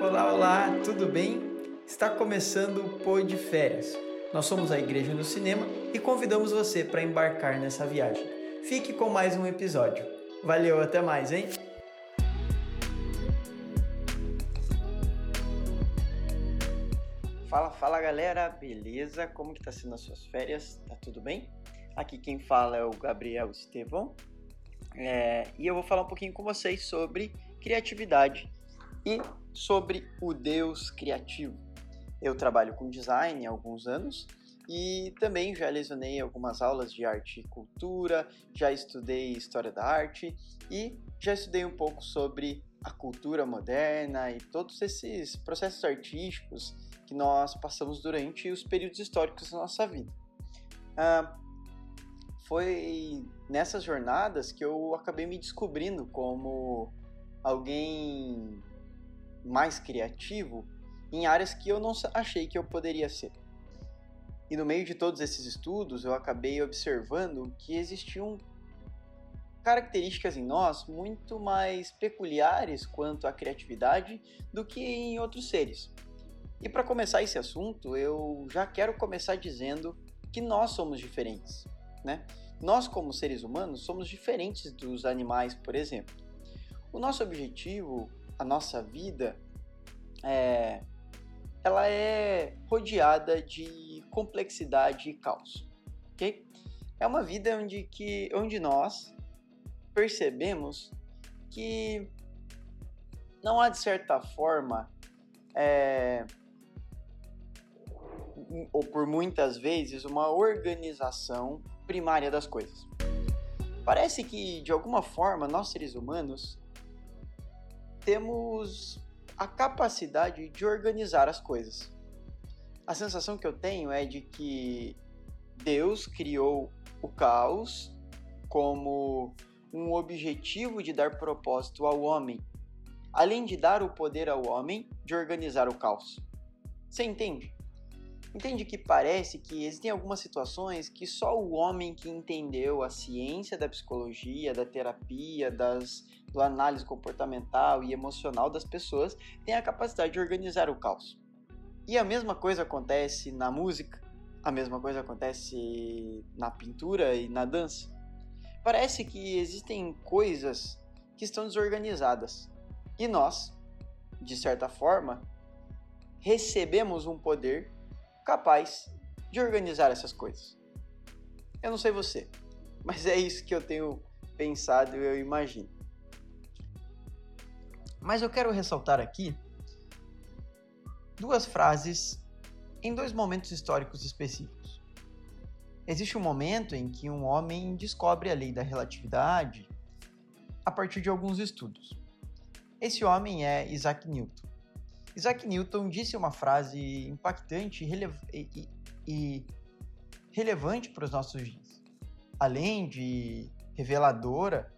Olá, olá, tudo bem? Está começando o Pô de Férias. Nós somos a Igreja no Cinema e convidamos você para embarcar nessa viagem. Fique com mais um episódio. Valeu, até mais, hein? Fala, fala galera, beleza? Como que tá sendo as suas férias? Tá tudo bem? Aqui quem fala é o Gabriel Estevão é, e eu vou falar um pouquinho com vocês sobre criatividade e sobre o Deus criativo. Eu trabalho com design há alguns anos e também já lecionei algumas aulas de arte e cultura, já estudei história da arte e já estudei um pouco sobre a cultura moderna e todos esses processos artísticos que nós passamos durante os períodos históricos da nossa vida. Ah, foi nessas jornadas que eu acabei me descobrindo como alguém mais criativo em áreas que eu não achei que eu poderia ser. E no meio de todos esses estudos, eu acabei observando que existiam características em nós muito mais peculiares quanto à criatividade do que em outros seres. E para começar esse assunto, eu já quero começar dizendo que nós somos diferentes, né? Nós como seres humanos somos diferentes dos animais, por exemplo. O nosso objetivo, a nossa vida, é, ela é rodeada de complexidade e caos? É uma vida onde, que, onde nós percebemos que não há de certa forma é, ou por muitas vezes uma organização primária das coisas. Parece que de alguma forma nós seres humanos temos a capacidade de organizar as coisas. A sensação que eu tenho é de que Deus criou o caos como um objetivo de dar propósito ao homem, além de dar o poder ao homem de organizar o caos. Você entende? Entende que parece que existem algumas situações que só o homem que entendeu a ciência da psicologia, da terapia, das, do análise comportamental e emocional das pessoas tem a capacidade de organizar o caos. E a mesma coisa acontece na música, a mesma coisa acontece na pintura e na dança. Parece que existem coisas que estão desorganizadas e nós, de certa forma, recebemos um poder capaz de organizar essas coisas. Eu não sei você, mas é isso que eu tenho pensado e eu imagino. Mas eu quero ressaltar aqui duas frases em dois momentos históricos específicos. Existe um momento em que um homem descobre a lei da relatividade a partir de alguns estudos. Esse homem é Isaac Newton. Isaac Newton disse uma frase impactante e, e, e relevante para os nossos dias. Além de reveladora,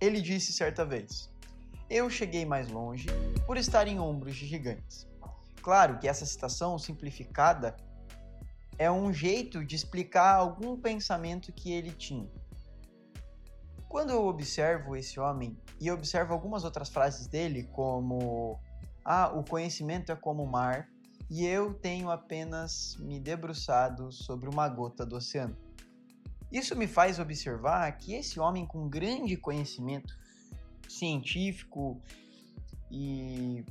ele disse certa vez: Eu cheguei mais longe por estar em ombros de gigantes. Claro que essa citação simplificada é um jeito de explicar algum pensamento que ele tinha. Quando eu observo esse homem e observo algumas outras frases dele, como ah, o conhecimento é como o mar e eu tenho apenas me debruçado sobre uma gota do oceano. Isso me faz observar que esse homem com grande conhecimento científico e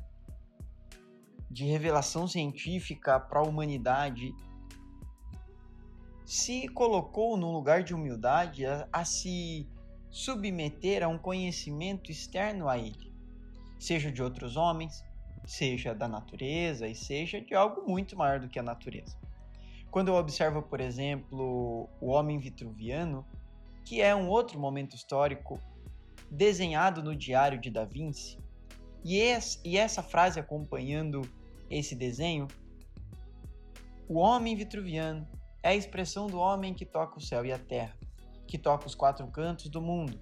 de revelação científica para a humanidade se colocou num lugar de humildade a, a se submeter a um conhecimento externo a ele, seja de outros homens, seja da natureza e seja de algo muito maior do que a natureza. Quando eu observo, por exemplo, o Homem Vitruviano, que é um outro momento histórico desenhado no Diário de Da Vinci, e, essa frase acompanhando esse desenho, o homem vitruviano é a expressão do homem que toca o céu e a terra, que toca os quatro cantos do mundo,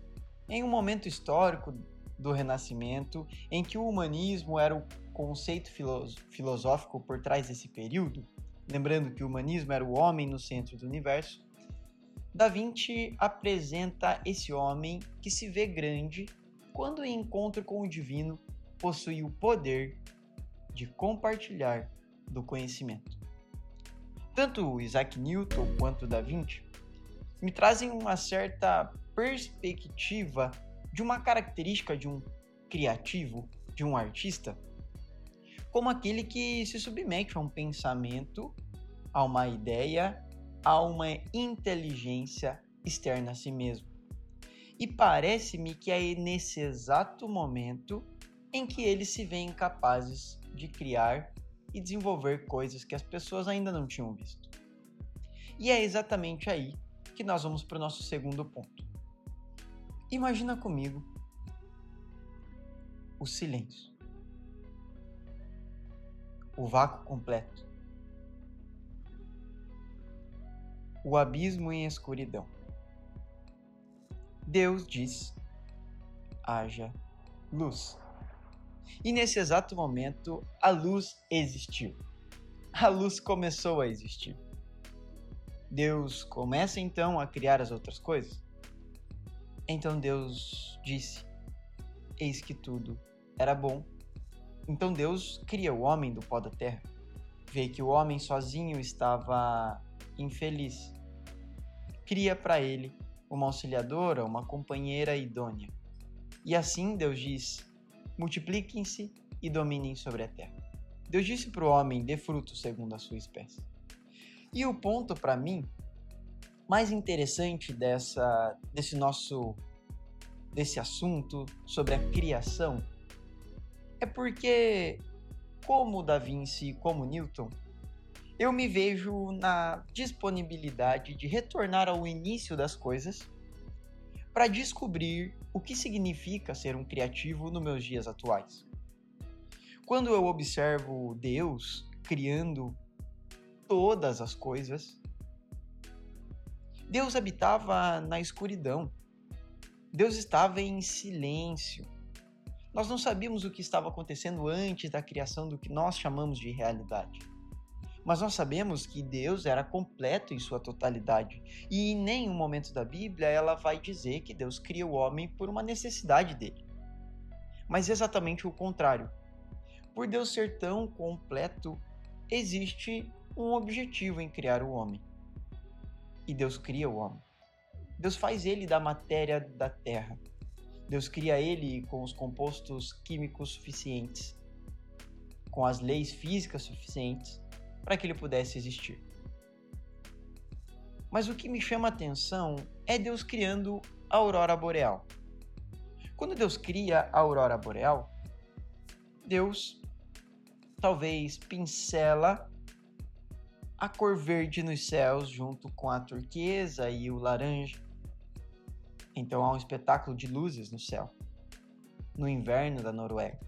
em um momento histórico do Renascimento em que o humanismo era o conceito filosófico por trás desse período, lembrando que o humanismo era o homem no centro do universo, Da Vinci apresenta esse homem que se vê grande quando em encontro com o divino possui o poder de compartilhar do conhecimento. Tanto Isaac Newton quanto Da Vinci me trazem uma certa perspectiva de uma característica de um criativo, de um artista, como aquele que se submete a um pensamento, a uma ideia, a uma inteligência externa a si mesmo. E parece-me que é nesse exato momento em que eles se veem capazes de criar e desenvolver coisas que as pessoas ainda não tinham visto. E é exatamente aí que nós vamos para o nosso segundo ponto. Imagina comigo o silêncio, o vácuo completo, o abismo em escuridão. Deus diz: haja luz. E nesse exato momento, a luz existiu. A luz começou a existir. Deus começa então a criar as outras coisas. Então Deus disse: Eis que tudo era bom. Então Deus cria o homem do pó da terra. Vê que o homem sozinho estava infeliz. Cria para ele uma auxiliadora, uma companheira idônea. E assim Deus diz: multipliquem-se e dominem sobre a terra. Deus disse para o homem: dê fruto segundo a sua espécie. E o ponto para mim mais interessante dessa desse nosso desse assunto sobre a criação é porque como Da Vinci, como Newton, eu me vejo na disponibilidade de retornar ao início das coisas para descobrir o que significa ser um criativo nos meus dias atuais. Quando eu observo Deus criando todas as coisas, Deus habitava na escuridão. Deus estava em silêncio. Nós não sabíamos o que estava acontecendo antes da criação do que nós chamamos de realidade. Mas nós sabemos que Deus era completo em sua totalidade. E em nenhum momento da Bíblia ela vai dizer que Deus cria o homem por uma necessidade dele. Mas exatamente o contrário. Por Deus ser tão completo, existe um objetivo em criar o homem. E Deus cria o homem. Deus faz ele da matéria da terra. Deus cria ele com os compostos químicos suficientes, com as leis físicas suficientes para que ele pudesse existir. Mas o que me chama a atenção é Deus criando a aurora boreal. Quando Deus cria a aurora boreal, Deus talvez pincela a cor verde nos céus junto com a turquesa e o laranja. Então há um espetáculo de luzes no céu, no inverno da Noruega.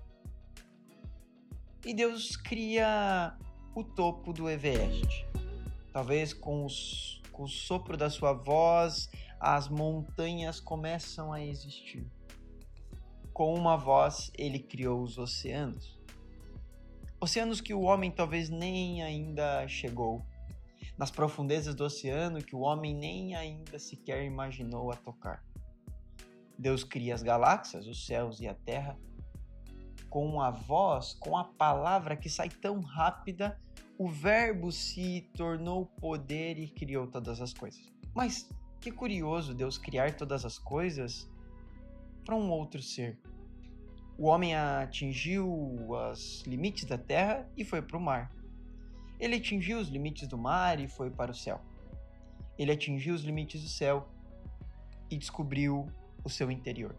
E Deus cria o topo do Everest. Talvez com, os, com o sopro da sua voz, as montanhas começam a existir. Com uma voz, ele criou os oceanos. Oceanos que o homem talvez nem ainda chegou. Nas profundezas do oceano que o homem nem ainda sequer imaginou a tocar. Deus cria as galáxias, os céus e a terra com a voz, com a palavra que sai tão rápida o Verbo se tornou poder e criou todas as coisas. Mas que curioso Deus criar todas as coisas para um outro ser. O homem atingiu os limites da terra e foi para o mar. Ele atingiu os limites do mar e foi para o céu. Ele atingiu os limites do céu e descobriu o seu interior.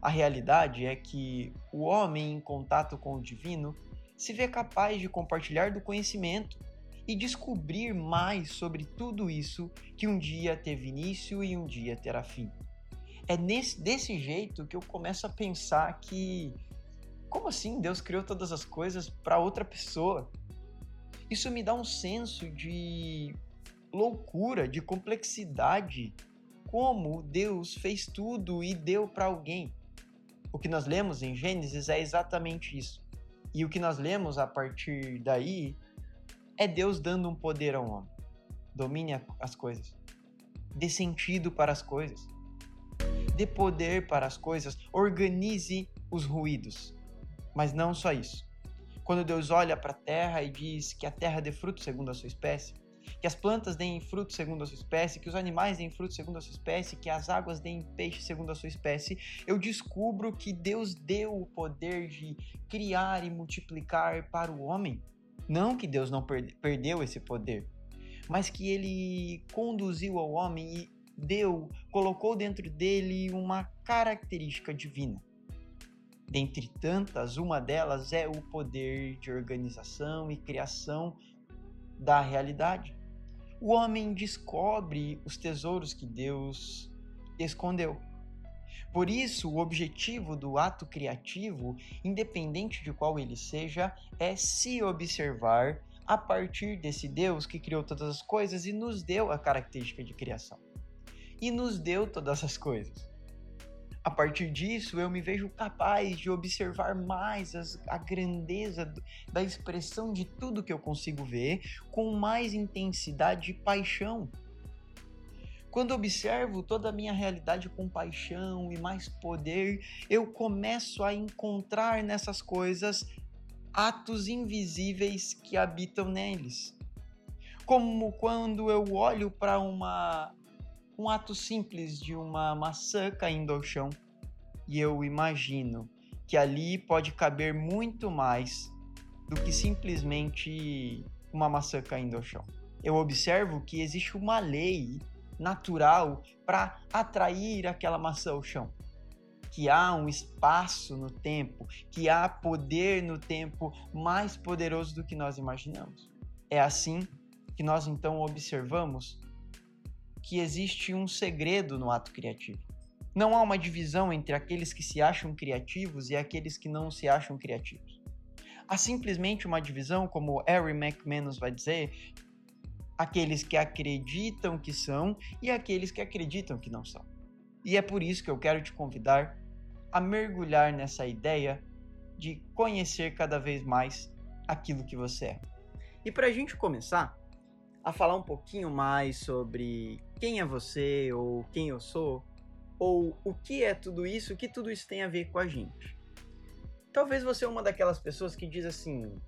A realidade é que o homem em contato com o divino se vê capaz de compartilhar do conhecimento e descobrir mais sobre tudo isso que um dia teve início e um dia terá fim. É nesse, desse jeito que eu começo a pensar que, como assim Deus criou todas as coisas para outra pessoa? Isso me dá um senso de loucura, de complexidade. Como Deus fez tudo e deu para alguém. O que nós lemos em Gênesis é exatamente isso. E o que nós lemos a partir daí é Deus dando um poder ao homem. Domine as coisas. Dê sentido para as coisas. Dê poder para as coisas. Organize os ruídos. Mas não só isso. Quando Deus olha para a terra e diz que a terra dê fruto segundo a sua espécie, que as plantas deem fruto segundo a sua espécie, que os animais deem fruto segundo a sua espécie, que as águas deem peixe segundo a sua espécie, eu descubro que Deus deu o poder de criar e multiplicar para o homem. Não que Deus não perdeu esse poder, mas que ele conduziu ao homem e deu, colocou dentro dele uma característica divina. Dentre tantas, uma delas é o poder de organização e criação da realidade o homem descobre os tesouros que Deus escondeu. Por isso, o objetivo do ato criativo, independente de qual ele seja, é se observar a partir desse Deus que criou todas as coisas e nos deu a característica de criação. E nos deu todas as coisas. A partir disso, eu me vejo capaz de observar mais as, a grandeza da expressão de tudo que eu consigo ver com mais intensidade e paixão. Quando observo toda a minha realidade com paixão e mais poder, eu começo a encontrar nessas coisas atos invisíveis que habitam neles. Como quando eu olho para uma um ato simples de uma maçã caindo ao chão e eu imagino que ali pode caber muito mais do que simplesmente uma maçã caindo ao chão. Eu observo que existe uma lei natural para atrair aquela maçã ao chão. Que há um espaço no tempo, que há poder no tempo mais poderoso do que nós imaginamos. É assim que nós então observamos que existe um segredo no ato criativo. Não há uma divisão entre aqueles que se acham criativos e aqueles que não se acham criativos. Há simplesmente uma divisão, como Harry McManus vai dizer, aqueles que acreditam que são e aqueles que acreditam que não são. E é por isso que eu quero te convidar a mergulhar nessa ideia de conhecer cada vez mais aquilo que você é. E para a gente começar, a falar um pouquinho mais sobre quem é você ou quem eu sou, ou o que é tudo isso, o que tudo isso tem a ver com a gente. Talvez você é uma daquelas pessoas que diz assim: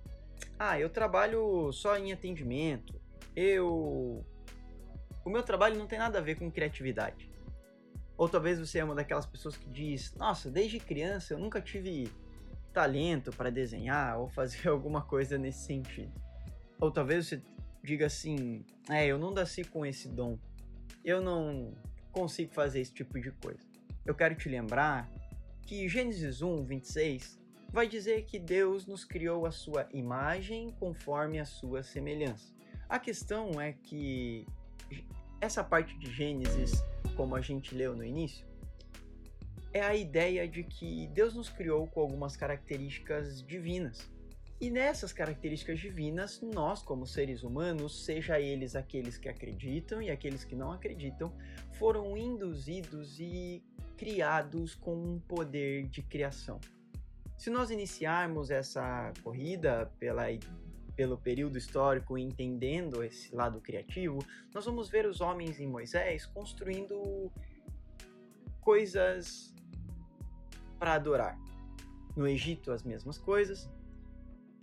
"Ah, eu trabalho só em atendimento. Eu o meu trabalho não tem nada a ver com criatividade". Ou talvez você é uma daquelas pessoas que diz: "Nossa, desde criança eu nunca tive talento para desenhar ou fazer alguma coisa nesse sentido". Ou talvez você diga assim: é, eu não nasci com esse dom, eu não consigo fazer esse tipo de coisa. Eu quero te lembrar que Gênesis 1, 26 vai dizer que Deus nos criou a sua imagem conforme a sua semelhança. A questão é que essa parte de Gênesis, como a gente leu no início, é a ideia de que Deus nos criou com algumas características divinas. E nessas características divinas, nós, como seres humanos, seja eles aqueles que acreditam e aqueles que não acreditam, foram induzidos e criados com um poder de criação. Se nós iniciarmos essa corrida pela, pelo período histórico entendendo esse lado criativo, nós vamos ver os homens em Moisés construindo coisas para adorar. No Egito, as mesmas coisas,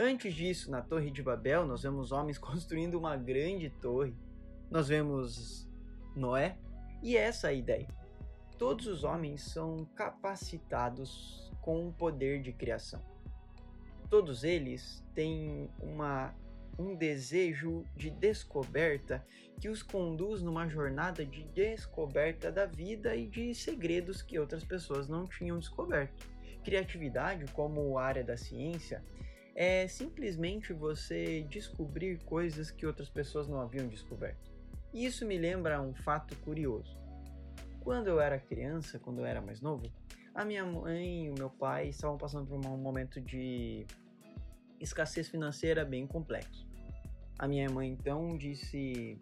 Antes disso, na Torre de Babel, nós vemos homens construindo uma grande torre. Nós vemos Noé, e essa é a ideia. Todos os homens são capacitados com um poder de criação. Todos eles têm uma, um desejo de descoberta que os conduz numa jornada de descoberta da vida e de segredos que outras pessoas não tinham descoberto. Criatividade, como área da ciência, é simplesmente você descobrir coisas que outras pessoas não haviam descoberto. E isso me lembra um fato curioso. Quando eu era criança, quando eu era mais novo, a minha mãe e o meu pai estavam passando por um momento de escassez financeira bem complexo. A minha mãe então disse: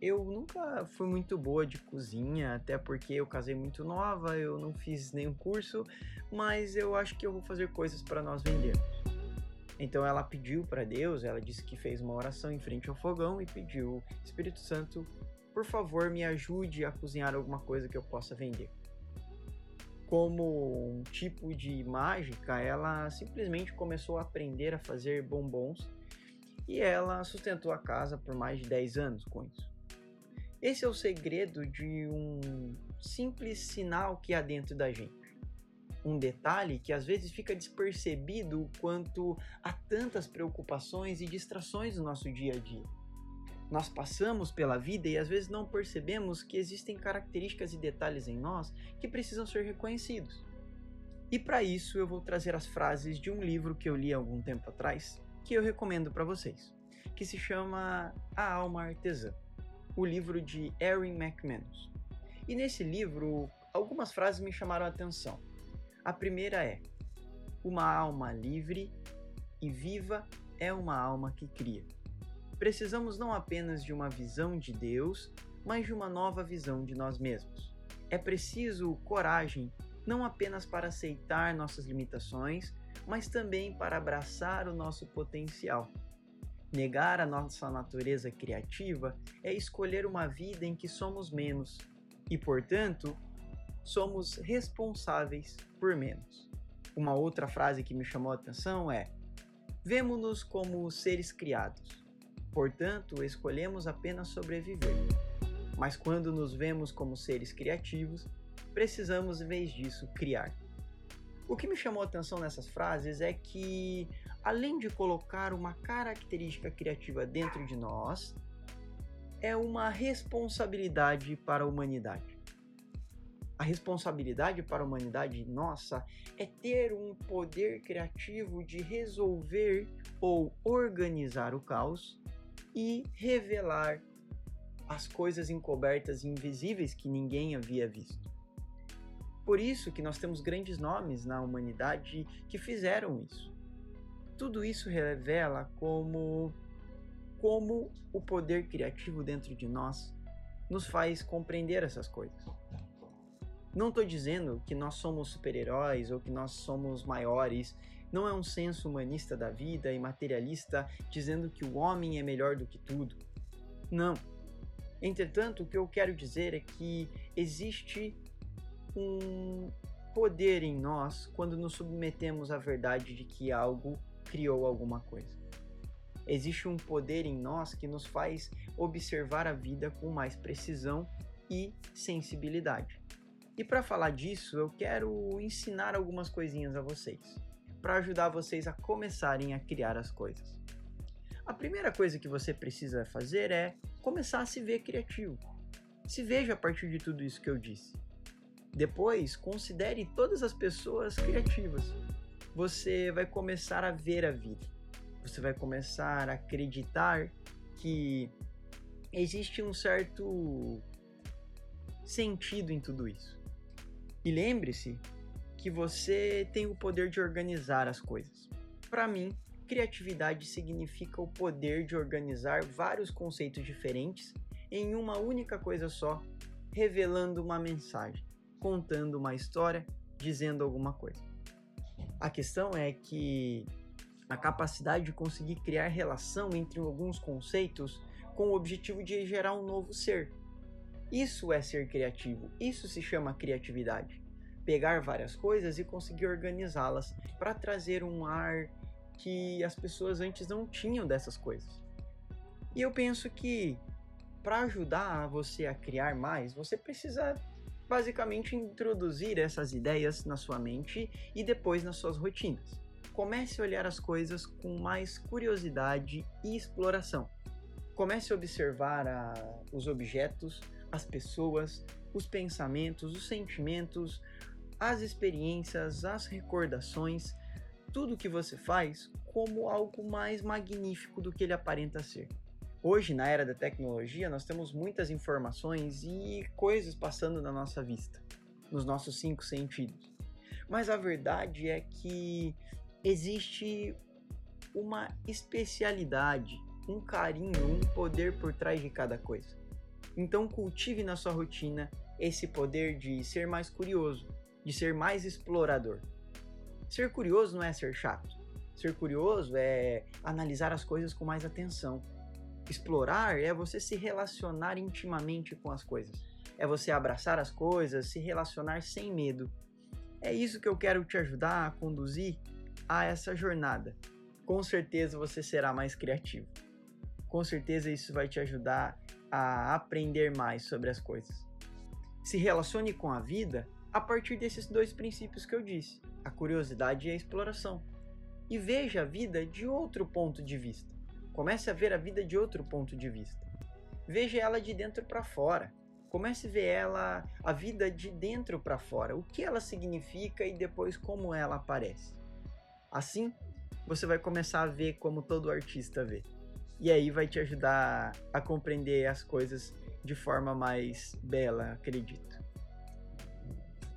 Eu nunca fui muito boa de cozinha, até porque eu casei muito nova, eu não fiz nenhum curso, mas eu acho que eu vou fazer coisas para nós vendermos. Então ela pediu para Deus, ela disse que fez uma oração em frente ao fogão e pediu: Espírito Santo, por favor, me ajude a cozinhar alguma coisa que eu possa vender. como um tipo de mágica, ela simplesmente começou a aprender a fazer bombons e ela sustentou a casa por mais de 10 anos com isso. Esse é o segredo de um simples sinal que há dentro da gente. Um detalhe que às vezes fica despercebido quanto a tantas preocupações e distrações no nosso dia a dia. Nós passamos pela vida e às vezes não percebemos que existem características e detalhes em nós que precisam ser reconhecidos. E para isso eu vou trazer as frases de um livro que eu li há algum tempo atrás, que eu recomendo para vocês, que se chama A Alma Artesã, o livro de Erin McManus. E nesse livro, algumas frases me chamaram a atenção. A primeira é: Uma alma livre e viva é uma alma que cria. Precisamos não apenas de uma visão de Deus, mas de uma nova visão de nós mesmos. É preciso coragem não apenas para aceitar nossas limitações, mas também para abraçar o nosso potencial. Negar a nossa natureza criativa é escolher uma vida em que somos menos e, portanto, somos responsáveis por menos. Uma outra frase que me chamou a atenção é: Vemo-nos como seres criados Portanto, escolhemos apenas sobreviver. Mas quando nos vemos como seres criativos, precisamos, em vez disso, criar. O que me chamou a atenção nessas frases é que, além de colocar uma característica criativa dentro de nós, é uma responsabilidade para a humanidade. A responsabilidade para a humanidade nossa é ter um poder criativo de resolver ou organizar o caos e revelar as coisas encobertas e invisíveis que ninguém havia visto. Por isso que nós temos grandes nomes na humanidade que fizeram isso. Tudo isso revela como como o poder criativo dentro de nós nos faz compreender essas coisas. Não estou dizendo que nós somos super-heróis ou que nós somos maiores não é um senso humanista da vida e materialista dizendo que o homem é melhor do que tudo. Não. Entretanto, o que eu quero dizer é que existe um poder em nós quando nos submetemos à verdade de que algo criou alguma coisa. Existe um poder em nós que nos faz observar a vida com mais precisão e sensibilidade. E para falar disso, eu quero ensinar algumas coisinhas a vocês para ajudar vocês a começarem a criar as coisas. A primeira coisa que você precisa fazer é começar a se ver criativo. Se veja a partir de tudo isso que eu disse. Depois, considere todas as pessoas criativas. Você vai começar a ver a vida. Você vai começar a acreditar que existe um certo sentido em tudo isso. E lembre-se que você tem o poder de organizar as coisas. Para mim, criatividade significa o poder de organizar vários conceitos diferentes em uma única coisa só, revelando uma mensagem, contando uma história, dizendo alguma coisa. A questão é que a capacidade de conseguir criar relação entre alguns conceitos com o objetivo de gerar um novo ser. Isso é ser criativo, isso se chama criatividade pegar várias coisas e conseguir organizá-las para trazer um ar que as pessoas antes não tinham dessas coisas. E eu penso que para ajudar você a criar mais, você precisa basicamente introduzir essas ideias na sua mente e depois nas suas rotinas. Comece a olhar as coisas com mais curiosidade e exploração. Comece a observar a, os objetos, as pessoas, os pensamentos, os sentimentos, as experiências, as recordações, tudo que você faz como algo mais magnífico do que ele aparenta ser. Hoje, na era da tecnologia, nós temos muitas informações e coisas passando na nossa vista, nos nossos cinco sentidos. Mas a verdade é que existe uma especialidade, um carinho, um poder por trás de cada coisa. Então cultive na sua rotina esse poder de ser mais curioso, de ser mais explorador. Ser curioso não é ser chato. Ser curioso é analisar as coisas com mais atenção. Explorar é você se relacionar intimamente com as coisas. É você abraçar as coisas, se relacionar sem medo. É isso que eu quero te ajudar a conduzir a essa jornada. Com certeza você será mais criativo. Com certeza isso vai te ajudar a aprender mais sobre as coisas. Se relacione com a vida a partir desses dois princípios que eu disse: a curiosidade e a exploração. E veja a vida de outro ponto de vista. Comece a ver a vida de outro ponto de vista. Veja ela de dentro para fora. Comece a ver ela, a vida de dentro para fora, o que ela significa e depois como ela aparece. Assim, você vai começar a ver como todo artista vê. E aí vai te ajudar a compreender as coisas de forma mais bela, acredito.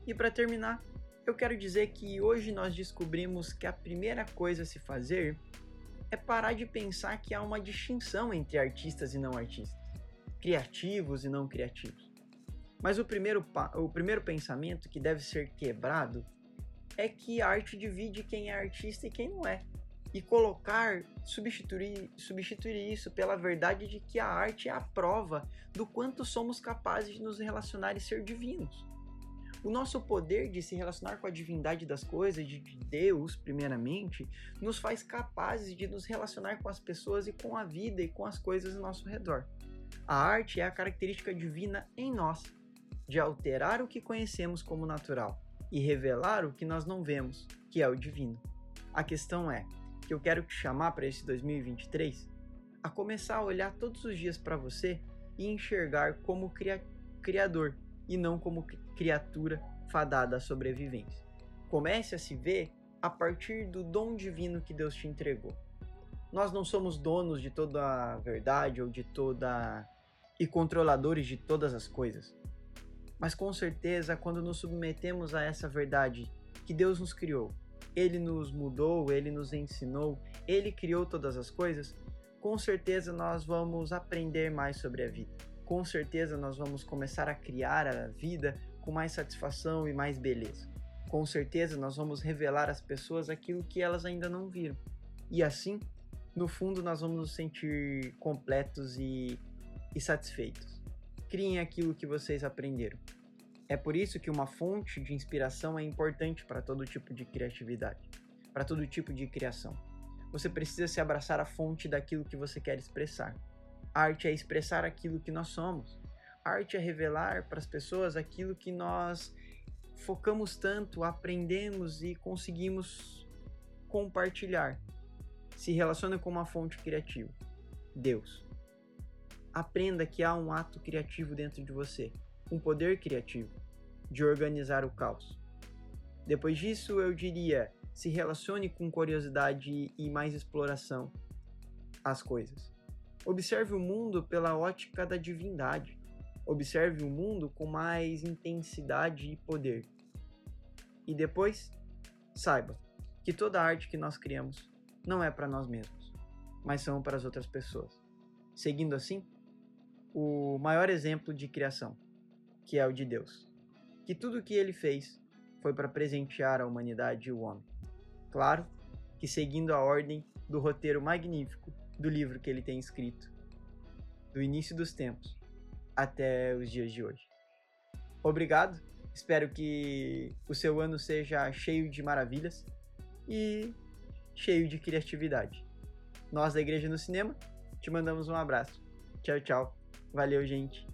E para terminar, eu quero dizer que hoje nós descobrimos que a primeira coisa a se fazer é parar de pensar que há uma distinção entre artistas e não artistas, criativos e não criativos. Mas o primeiro, o primeiro pensamento que deve ser quebrado é que a arte divide quem é artista e quem não é. E colocar, substituir, substituir isso pela verdade de que a arte é a prova do quanto somos capazes de nos relacionar e ser divinos. O nosso poder de se relacionar com a divindade das coisas, de Deus, primeiramente, nos faz capazes de nos relacionar com as pessoas e com a vida e com as coisas ao nosso redor. A arte é a característica divina em nós, de alterar o que conhecemos como natural e revelar o que nós não vemos, que é o divino. A questão é que eu quero te chamar para esse 2023 a começar a olhar todos os dias para você e enxergar como cria criador e não como criatura fadada à sobrevivência. Comece a se ver a partir do dom divino que Deus te entregou. Nós não somos donos de toda a verdade ou de toda e controladores de todas as coisas. Mas com certeza, quando nos submetemos a essa verdade que Deus nos criou, Ele nos mudou, Ele nos ensinou, Ele criou todas as coisas, com certeza nós vamos aprender mais sobre a vida. Com certeza nós vamos começar a criar a vida com mais satisfação e mais beleza. Com certeza nós vamos revelar às pessoas aquilo que elas ainda não viram. E assim, no fundo, nós vamos nos sentir completos e, e satisfeitos criem aquilo que vocês aprenderam. É por isso que uma fonte de inspiração é importante para todo tipo de criatividade, para todo tipo de criação. Você precisa se abraçar à fonte daquilo que você quer expressar. A arte é expressar aquilo que nós somos. A arte é revelar para as pessoas aquilo que nós focamos tanto, aprendemos e conseguimos compartilhar. Se relaciona com uma fonte criativa, Deus aprenda que há um ato criativo dentro de você, um poder criativo de organizar o caos. Depois disso, eu diria: se relacione com curiosidade e mais exploração às coisas. Observe o mundo pela ótica da divindade. Observe o mundo com mais intensidade e poder. E depois, saiba que toda a arte que nós criamos não é para nós mesmos, mas são para as outras pessoas. Seguindo assim, o maior exemplo de criação, que é o de Deus. Que tudo o que ele fez foi para presentear a humanidade e o homem. Claro que seguindo a ordem do roteiro magnífico do livro que ele tem escrito, do início dos tempos até os dias de hoje. Obrigado, espero que o seu ano seja cheio de maravilhas e cheio de criatividade. Nós da Igreja no Cinema te mandamos um abraço. Tchau, tchau. Valeu, gente.